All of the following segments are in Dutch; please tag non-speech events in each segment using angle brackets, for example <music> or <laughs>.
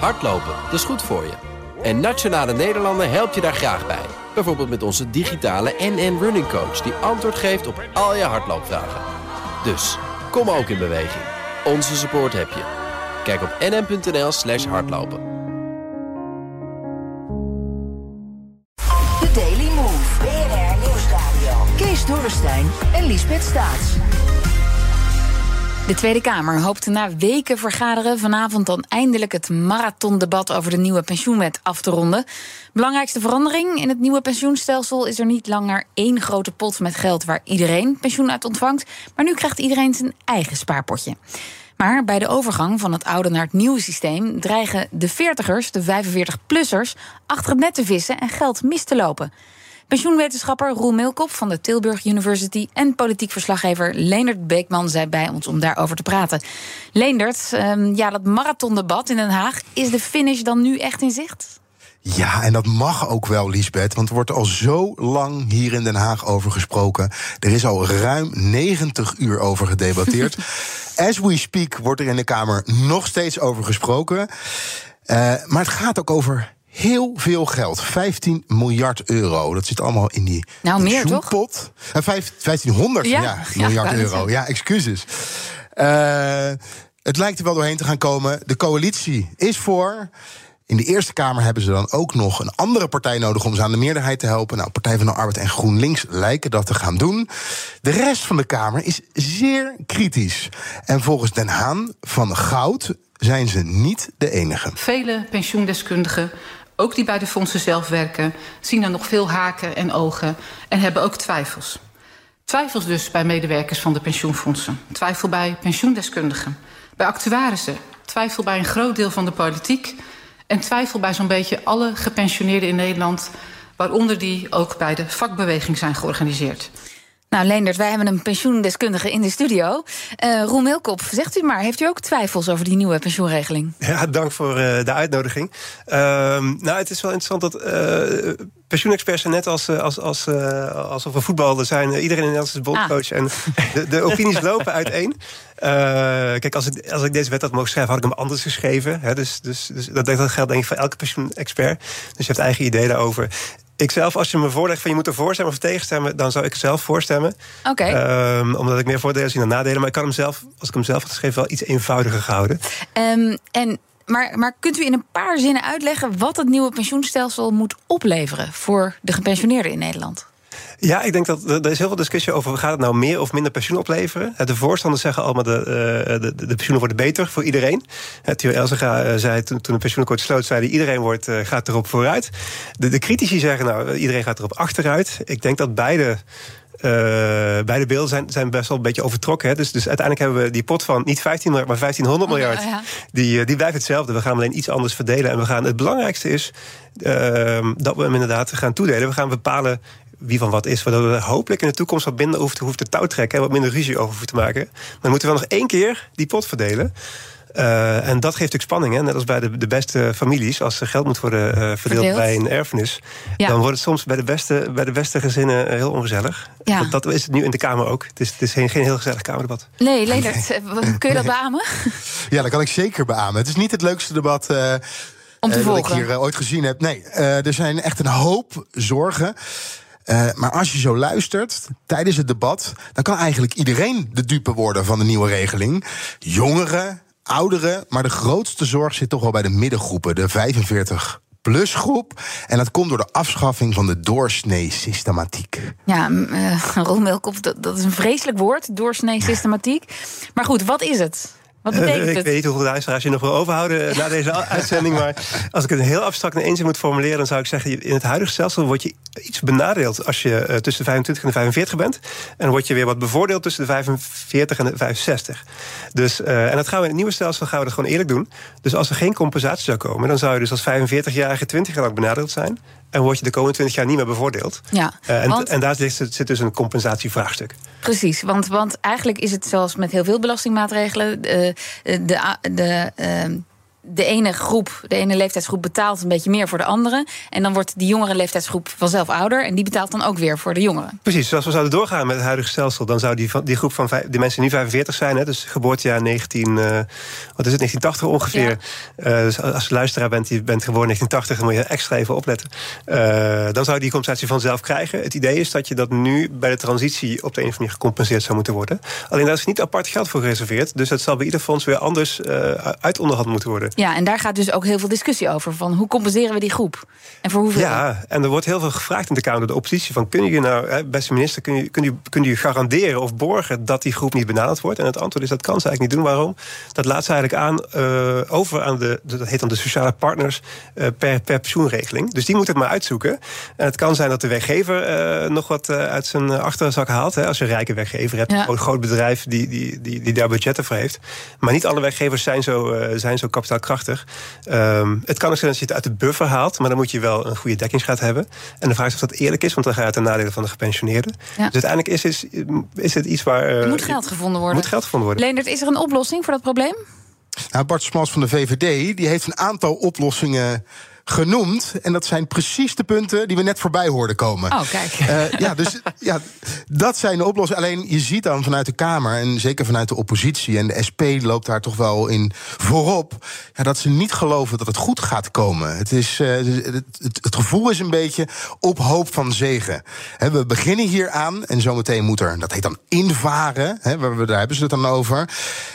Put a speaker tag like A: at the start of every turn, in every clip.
A: Hardlopen, dat is goed voor je. En Nationale Nederlanden helpt je daar graag bij. Bijvoorbeeld met onze digitale NN Running Coach... die antwoord geeft op al je hardloopvragen. Dus, kom ook in beweging. Onze support heb je. Kijk op nn.nl slash hardlopen.
B: The Daily Move. BNR Nieuwsradio. Kees Dorrestein en Liesbeth Staats.
C: De Tweede Kamer hoopt na weken vergaderen vanavond dan eindelijk het marathondebat over de nieuwe pensioenwet af te ronden. Belangrijkste verandering in het nieuwe pensioenstelsel is er niet langer één grote pot met geld waar iedereen pensioen uit ontvangt, maar nu krijgt iedereen zijn eigen spaarpotje. Maar bij de overgang van het oude naar het nieuwe systeem dreigen de 40ers, de 45-plussers, achter het net te vissen en geld mis te lopen. Pensioenwetenschapper Roel Milkop van de Tilburg University en politiek verslaggever Leendert Beekman zijn bij ons om daarover te praten. Leendert, um, ja, dat marathondebat in Den Haag, is de finish dan nu echt in zicht?
D: Ja, en dat mag ook wel, Liesbeth, want er wordt al zo lang hier in Den Haag over gesproken. Er is al ruim 90 uur over gedebatteerd. <laughs> As we speak wordt er in de Kamer nog steeds over gesproken. Uh, maar het gaat ook over heel veel geld. 15 miljard euro. Dat zit allemaal in die
C: nou, meer, toch?
D: pot. Uh, 1500 ja, ja, miljard ja, euro. Ja, excuses. Uh, het lijkt er wel doorheen te gaan komen. De coalitie is voor. In de Eerste Kamer hebben ze dan ook nog een andere partij nodig om ze aan de meerderheid te helpen. Nou, Partij van de Arbeid en GroenLinks lijken dat te gaan doen. De rest van de Kamer is zeer kritisch. En volgens Den Haan van Goud zijn ze niet de enige.
E: Vele pensioendeskundigen ook die bij de fondsen zelf werken, zien er nog veel haken en ogen en hebben ook twijfels. Twijfels dus bij medewerkers van de pensioenfondsen. Twijfel bij pensioendeskundigen, bij actuarissen. Twijfel bij een groot deel van de politiek. En twijfel bij zo'n beetje alle gepensioneerden in Nederland, waaronder die ook bij de vakbeweging zijn georganiseerd.
C: Nou, Leendert, wij hebben een pensioendeskundige in de studio. Uh, Roel Milkop, zegt u maar, heeft u ook twijfels over die nieuwe pensioenregeling?
F: Ja, dank voor uh, de uitnodiging. Uh, nou, het is wel interessant dat uh, pensioenexperts zijn net als, als, als, alsof we voetballen zijn. Iedereen in Nederland is bondcoach. Ah. En de, de, opinies <laughs> lopen uiteen. kijk, als ik, als ik deze wet had mogen schrijven, had ik hem anders geschreven. Hè, dus, dus, dus dat, dat geldt denk ik voor elke pensioenexpert. Dus je hebt eigen ideeën daarover. Ik zelf, als je me voorlegt van je moet ervoor stemmen of tegenstemmen, dan zou ik zelf voorstemmen.
C: Oké.
F: Okay. Um, omdat ik meer voordelen zie dan nadelen. Maar ik kan hem zelf, als ik hem zelf had geschreven, wel iets eenvoudiger gehouden.
C: Um, en maar, maar, kunt u in een paar zinnen uitleggen wat het nieuwe pensioenstelsel moet opleveren voor de gepensioneerden in Nederland?
F: Ja, ik denk dat er is heel veel discussie over... gaat het nou meer of minder pensioen opleveren? De voorstanders zeggen allemaal... de, eh, de, de pensioenen worden beter voor iedereen. Theo Elzega eh, zei toen, toen de pensioenakkoord sloot... zei iedereen wordt, eh, gaat erop vooruit. De, de critici zeggen nou, iedereen gaat erop achteruit. Ik denk dat beide... Uh, beide beelden zijn, zijn best wel een beetje overtrokken. Hè. Dus, dus uiteindelijk hebben we die pot van niet 15 miljard, maar 1500 miljard. ja. die, die blijft hetzelfde. We gaan hem alleen iets anders verdelen. En we gaan, het belangrijkste is uh, dat we hem inderdaad gaan toedelen. We gaan bepalen wie van wat is. Waardoor we hopelijk in de toekomst wat minder hoeven te, hoeven te touw trekken... en wat minder ruzie over hoeven te maken. Maar dan moeten we nog één keer die pot verdelen. Uh, en dat geeft natuurlijk spanning. Hè? Net als bij de, de beste families. Als er geld moet worden uh, verdeeld, verdeeld, bij een erfenis... Ja. dan wordt het soms bij de beste, bij de beste gezinnen heel ongezellig. Ja. Dat, dat, is het nu in de Kamer ook. Het is, het is geen, geen heel gezellig Kamerdebat.
C: Nee, Leendert, nee. kun je dat beamen?
D: Ja, dat kan ik zeker beamen. Het is niet het leukste debat... Uh,
C: om te
D: dat ik hier ooit gezien heb. Nee, er zijn echt een hoop zorgen. Uh, maar als je zo luistert tijdens het debat, dan kan eigenlijk iedereen de dupe worden van de nieuwe regeling. Jongeren, ouderen, maar de grootste zorg zit toch wel bij de middengroepen, de 45 plus groep. En dat komt door de afschaffing van de doorsnee-systematiek.
C: Ja, uh, dat is een vreselijk woord, doorsnee-systematiek. Maar goed, wat is het? Wat <laughs> betekent uh,
F: ik weet niet hoeveel luisteraars je nog wil overhouden eh, na deze <laughs> uitzending. Maar als ik het heel abstract in zin moet formuleren, dan zou ik zeggen: in het huidige stelsel word je iets benadeeld als je uh, tussen de 25 en de 45 bent. En word je weer wat bevoordeeld tussen de 45 en de 65. Dus, uh, en dat gaan we in het nieuwe stelsel gaan we dat gewoon eerlijk doen. Dus als er geen compensatie zou komen, dan zou je dus als 45-jarige 20 jaar lang benadeeld zijn. En word je de komende 20 jaar niet meer bevoordeeld.
C: Ja,
F: uh, en, want... en daar zit, zit dus een compensatievraagstuk.
C: Precies, want, want eigenlijk is het zoals met heel veel belastingmaatregelen. De, de, de, de ene groep, de ene leeftijdsgroep betaalt een beetje meer voor de andere. En dan wordt die jongere leeftijdsgroep vanzelf ouder. En die betaalt dan ook weer voor de jongeren.
F: Precies, zoals we zouden doorgaan met het huidige stelsel, dan zou die, die groep van die mensen die nu 45 zijn, hè, dus geboortejaar 19, uh, eh, wat is het, 1980 ongeveer. Uh, dus als je luisteraar bent, die bent geboren 1980, dan moet je extra even opletten. Uh, dan zou die compensatie vanzelf krijgen. Het idee is dat je dat nu bij de transitie op de een of andere manier gecompenseerd zou moeten worden. Alleen daar is niet apart geld voor gereserveerd. Dus dat zal bij ieder fonds weer anders uitonderhand moeten worden.
C: Ja, en daar gaat dus ook heel veel discussie over. Van hoe compenseren we die groep? En voor hoeveel?
F: Ja, en er wordt heel veel gevraagd in de Kamer door de oppositie. Van kun je nou, beste minister, kun je, kun, je, kun je garanderen of borgen dat die groep niet benaderd wordt? En het antwoord is dat kan ze eigenlijk niet doen. Waarom? Dat laat ze eigenlijk aan uh, over aan de, dat heet dan de sociale partners uh, per, per pensioenregeling. Dus die moeten het maar uitzoeken. En het kan zijn dat de werkgever uh, nog wat uit zijn achterzak haalt. Hè, als je een rijke werkgever hebt, ja. een groot bedrijf die, die, die, die daar budgetten voor heeft. Maar niet alle werkgevers zijn zo, zijn zo kapitaalkrachtig. Um, het kan ook zijn dat je het uit de buffer haalt, maar dan moet je wel een goede dekkingsgraad hebben. En de vraag is of dat eerlijk is, want dan ga je uit de nadelen van de gepensioneerden. Ja. Dus uiteindelijk is, is, is het iets waar.
C: er moet geld gevonden worden.
F: Moet geld gevonden worden.
C: Leendert, is er een oplossing voor dat probleem?
D: Nou, Bart Smals van de VVD die heeft een aantal oplossingen genoemd. En dat zijn precies de punten die we net voorbij hoorden komen.
C: Oh, kijk.
D: Uh, ja, dus ja, dat zijn de oplossingen. Alleen je ziet dan vanuit de Kamer en zeker vanuit de oppositie... en de SP loopt daar toch wel in voorop... Ja, dat ze niet geloven dat het goed gaat komen. Het, is, uh, het, het, het, gevoel is een beetje op hoop van zegen. He, we beginnen hier aan en zometeen moet er, dat heet dan invaren... He, daar hebben ze het dan over.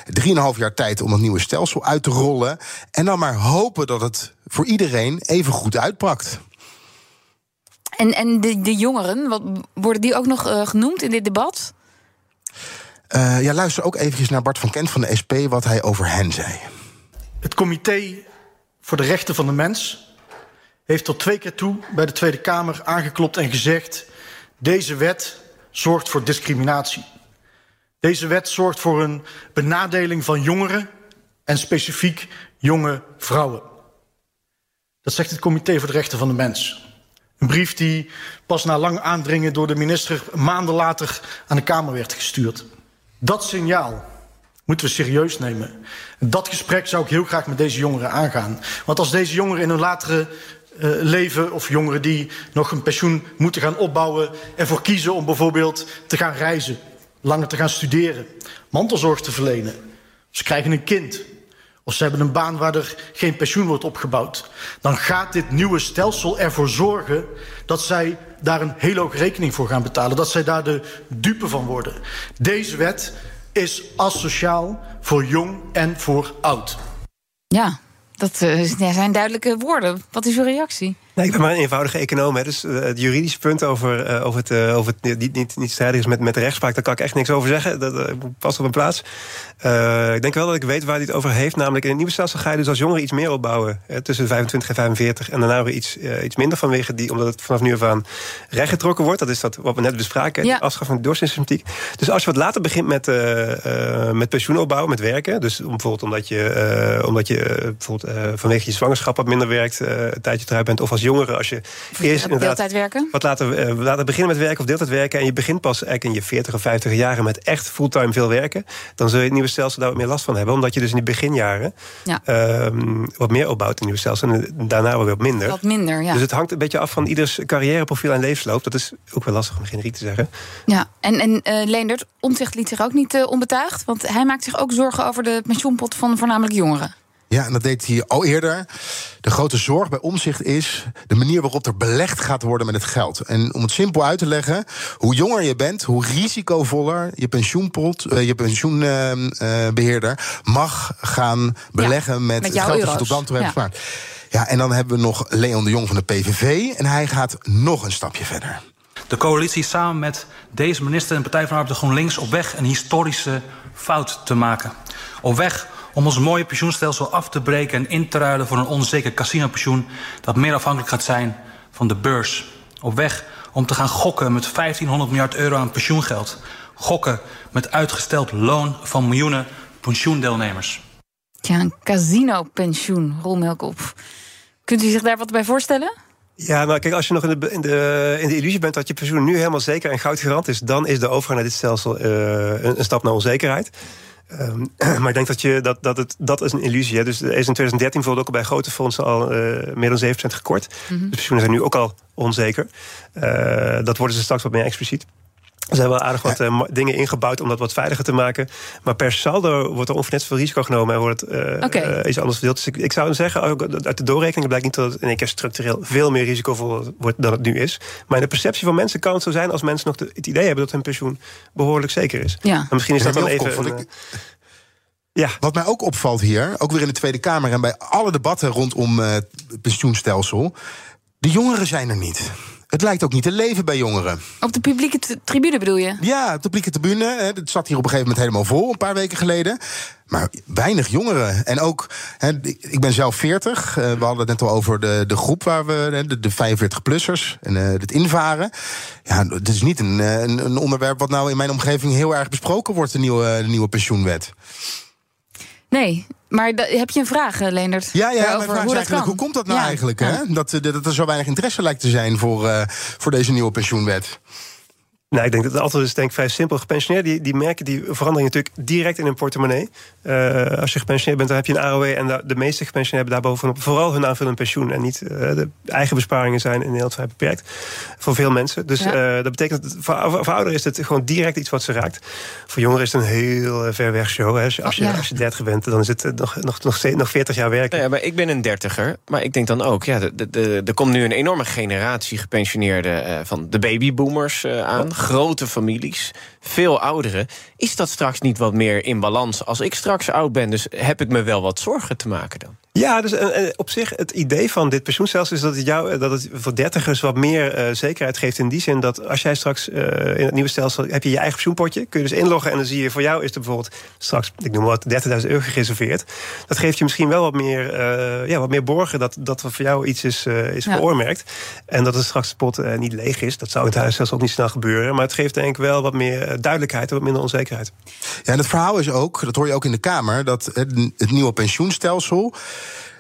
D: Drieënhalf jaar tijd om het nieuwe stelsel uit te rollen... en dan maar hopen dat het voor iedereen even goed uitpakt.
C: En, en de, de jongeren, wat, worden die ook nog uh, genoemd in dit debat?
D: Uh, ja, luister ook eventjes naar Bart van Kent van de SP, wat hij over hen zei.
G: Het Comité voor de Rechten van de Mens heeft tot twee keer toe bij de Tweede Kamer aangeklopt en gezegd: deze wet zorgt voor discriminatie. Deze wet zorgt voor een benadeling van jongeren en specifiek jonge vrouwen. Dat zegt het Comité voor de Rechten van de Mens. Een brief die pas na lang aandringen door de minister maanden later aan de Kamer werd gestuurd. Dat signaal moeten we serieus nemen. Dat gesprek zou ik heel graag met deze jongeren aangaan. Want als deze jongeren in hun latere uh, leven, of jongeren die nog een pensioen moeten gaan opbouwen, ervoor kiezen om bijvoorbeeld te gaan reizen, langer te gaan studeren, mantelzorg te verlenen. Ze krijgen een kind, of ze hebben een baan waar er geen pensioen wordt opgebouwd, dan gaat dit nieuwe stelsel ervoor zorgen dat zij daar een hele hoge rekening voor gaan betalen, dat zij daar de dupe van worden. Deze wet is asociaal voor jong en voor oud.
C: Ja, dat uh, zijn duidelijke woorden. Wat is uw reactie?
F: Nee, ik ben maar een eenvoudige econoom. Hè. Dus uh, het juridische punt over, uh, over het, uh, over het niet, niet, niet strijdig is met, met de rechtspraak, daar kan ik echt niks over zeggen. Dat past op een plaats. ik denk wel dat ik weet waar hij het over heeft. Namelijk in het nieuwe stelsel ga je dus als jongeren iets meer opbouwen. tussen 25 en 45. En daarna weer iets, iets minder vanwege die, omdat het vanaf nu af aan rechtgetrokken wordt. Dat is dat wat we net bespraken, ja. afschaffing van de doorsnittsystematiek. Dus als je wat later begint met, met pensioenopbouw, met werken. Dus bijvoorbeeld omdat je, omdat je bijvoorbeeld, vanwege je zwangerschap wat minder werkt, een tijdje eruit bent. Of als jongeren, als je
C: eerst inderdaad werken?
F: wat laten, uh, laten beginnen met werken of deeltijd werken... en je begint pas eigenlijk in je 40 of 50 jaren met echt fulltime veel werken... dan zul je het nieuwe stelsel daar wat meer last van hebben. Omdat je dus in die beginjaren ja. uh, wat meer opbouwt in het nieuwe stelsel... en daarna weer wat minder.
C: Wat minder, ja.
F: Dus het hangt een beetje af van ieders carrièreprofiel en levensloop. Dat is ook wel lastig om generiek te zeggen.
C: Ja, en, en uh, Leendert, Omtzigt liet zich ook niet uh, onbetuigd... want hij maakt zich ook zorgen over de pensioenpot van voornamelijk jongeren.
D: Ja, en dat deed hij al eerder. De grote zorg bij omzicht is de manier waarop er belegd gaat worden met het geld. En om het simpel uit te leggen, hoe jonger je bent, hoe risicovoller je pensioenpot, uh, je pensioenbeheerder mag gaan beleggen ja, met, met, het geld dat je tot dan toe hebt ja. gespaard. Ja, en dan hebben we nog Leon de Jong van de PVV. En hij gaat nog een stapje verder.
H: De coalitie samen met deze minister en Partij van de Arbeid GroenLinks op weg een historische fout te maken. Op weg om ons mooie pensioenstelsel af te breken en in te ruilen voor een onzeker casinopensioen dat meer afhankelijk gaat zijn van de beurs. Op weg om te gaan gokken met 1500 miljard euro aan pensioengeld. Gokken met uitgesteld loon van miljoenen pensioendeelnemers.
C: Ja, een casino-pensioen, rolmelk op. Kunt u zich daar wat bij voorstellen?
F: Ja, nou kijk, als je nog in de, in de, in de illusie bent dat je pensioen nu helemaal zeker en goudgarant is, dan is de overgang naar dit stelsel uh, een, een, stap naar onzekerheid. Ehm, <clears throat> maar ik denk dat, je, dat, dat, het, dat is een illusie is. Dus er is in 2013 bijvoorbeeld ook bij grote fondsen al uh, meer dan 7% gekort. Mm De pensioenen zijn nu ook al onzeker. Uh, dat worden ze straks wat meer expliciet. Er zijn wel aardig wat uh, dingen ingebouwd om dat wat veiliger te maken. Maar per saldo wordt er ongeveer net zoveel risico genomen en wordt het uh, okay. uh, iets anders verdeeld. Dus ik, ik zou zeggen, uit de doorrekening blijkt niet dat het in één keer structureel veel meer risicovol wordt dan het nu is. Maar in de perceptie van mensen kan het zo zijn als mensen nog de, het idee hebben dat hun pensioen behoorlijk zeker is.
C: Ja.
F: misschien is dat dan even.
D: Een, ja. Wat mij ook opvalt hier, ook weer in de Tweede Kamer en bij alle debatten rondom het pensioenstelsel, de jongeren zijn er niet. Het lijkt ook niet te leven bij jongeren.
C: Op de publieke tribune bedoel je?
D: Ja, op de publieke tribune. Het zat hier op een gegeven moment helemaal vol, een paar weken geleden. Maar weinig jongeren. En ook, ik ben zelf 40. We hadden het net al over de, de groep waar we, de, de 45-plussers en het invaren. Ja, het is niet een, een, een onderwerp wat nou in mijn omgeving heel erg besproken wordt, de nieuwe, de nieuwe pensioenwet.
C: Nee, maar heb je een vraag, eh, Leendert?
D: Ja, ja mijn vraag is eigenlijk, hoe komt dat nou eigenlijk? Hè? Dat, eh, dat er zo weinig interesse lijkt te zijn voor, uh, voor deze nieuwe pensioenwet.
F: Nou, ik denk dat het altijd is denk ik vrij simpel. Gepensioneerden die, die merken die verandering natuurlijk direct in hun portemonnee. Uh, als je gepensioneerd bent, dan heb je een AOW... en de, de meeste gepensioneerden hebben daarbovenop vooral hun aanvullend pensioen... en niet uh, de eigen besparingen zijn in Nederland vrij beperkt. Voor veel mensen. Dus ja. uh, dat betekent dat voor, voor, ouderen is het gewoon direct iets wat ze raakt. Voor jongeren is het een heel ver weg show. Hè. Als, je, als, je, ja. als je 30 bent, dan is het nog, nog, nog, nog 40 jaar werken.
I: Nou ja, maar ik ben een dertiger, maar ik denk dan ook... ja, er komt nu een enorme generatie gepensioneerden... van de babyboomers aan, grote familie veel ouderen. Is dat straks niet wat meer in balans als ik straks oud ben? Dus heb ik me wel wat zorgen te maken dan?
F: Ja, dus uh, op zich het idee van dit pensioenstelsel is dat het jou dat het voor dertigers wat meer uh, zekerheid geeft in die zin dat als jij straks uh, in het nieuwe stelsel heb je je eigen pensioenpotje, kun je dus inloggen en dan zie je voor jou is er bijvoorbeeld straks ik noem wat 30.000 euro gereserveerd. Dat geeft je misschien wel wat meer, ja, wat meer borgen dat dat er voor jou iets is, is ja. geoormerkt en dat het straks de pot niet leeg is. Dat zou in het huisstelsel ook niet snel gebeuren, maar het geeft denk ik wel wat meer duidelijkheid en wat minder onzekerheid.
D: Ja, en het verhaal is ook, dat hoor je ook in de Kamer, dat het, het nieuwe pensioenstelsel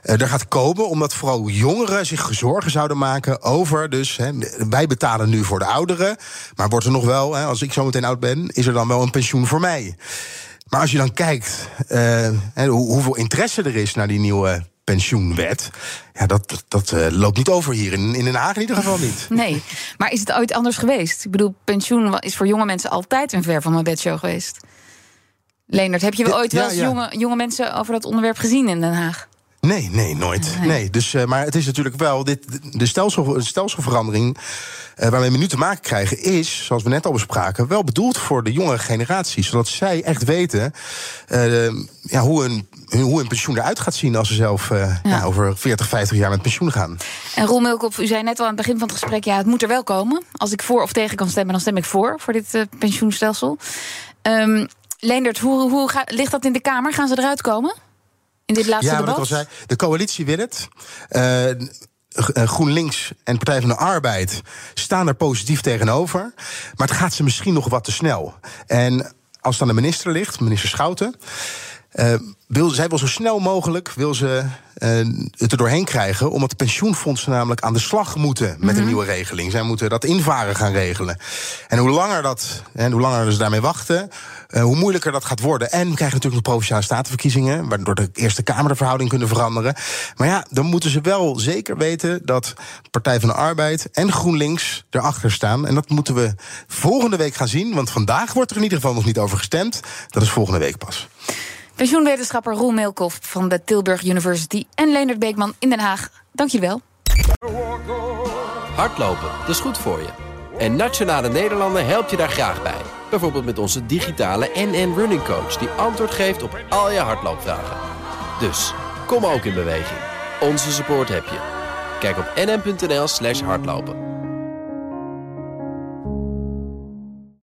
D: er gaat komen omdat vooral jongeren zich zorgen zouden maken over. Dus hè, wij betalen nu voor de ouderen. Maar wordt er nog wel, hè, als ik zo meteen oud ben, is er dan wel een pensioen voor mij? Maar als je dan kijkt uh, hoeveel interesse er is naar die nieuwe pensioenwet. Ja, dat, dat uh, loopt niet over hier. In, in Den Haag in ieder geval niet. <laughs>
C: Nee, maar is het ooit anders geweest? Ik bedoel, pensioen is voor jonge mensen altijd een ver van mijn bedshow geweest. Leonard, heb je wel ooit wel eens ja. Jonge, jonge mensen over dat onderwerp gezien in Den Haag?
D: Nee, nee, nooit. Nee. nee. Dus, uh, maar het is natuurlijk wel. Dit, de stelsel, stelselverandering. Uh, waarmee we nu te maken krijgen. is, zoals we net al bespraken. wel bedoeld voor de jongere generatie. Zodat zij echt weten. Uh, ja, hoe, een, hoe een pensioen eruit gaat zien. als ze zelf ja. Ja, over 40, 50 jaar met pensioen gaan.
C: En Roel Milkop, u zei net al aan het begin van het gesprek. ja, het moet er wel komen. Als ik voor of tegen kan stemmen, dan stem ik voor. voor dit pensioenstelsel. Um, Leendert, hoe, hoe ga, ligt dat in de Kamer? Gaan ze eruit komen? In dit laatste
D: ja,
C: debat?
D: wat ik al zei, de coalitie wil het. Uh, GroenLinks en Partij van de Arbeid staan er positief tegenover. Maar het gaat ze misschien nog wat te snel. En als het aan de minister ligt, minister Schouten. Uh, wil, zij wil zo snel mogelijk wil ze, uh, het er doorheen krijgen. Omdat de pensioenfondsen namelijk aan de slag moeten met een nieuwe regeling. Zij moeten dat invaren gaan regelen. En hoe langer, dat, en hoe langer ze daarmee wachten, uh, hoe moeilijker dat gaat worden. En we krijgen natuurlijk nog provinciale statenverkiezingen. Waardoor de Eerste Kamer de verhouding kunnen veranderen. Maar ja, dan moeten ze wel zeker weten dat Partij van de Arbeid en GroenLinks erachter staan. En dat moeten we volgende week gaan zien. Want vandaag wordt er in ieder geval nog niet over gestemd. Dat is volgende week pas.
C: Pensioenwetenschapper Roel Meelkoff van de Tilburg University en Leonard Beekman in Den Haag. Dank je wel.
A: Hardlopen, dat is goed voor je. En Nationale Nederlanden helpt je daar graag bij. Bijvoorbeeld met onze digitale NN Running Coach... die antwoord geeft op al je hardloopvragen. Dus, kom ook in beweging. Onze support heb je. Kijk op nn.nl slash hardlopen.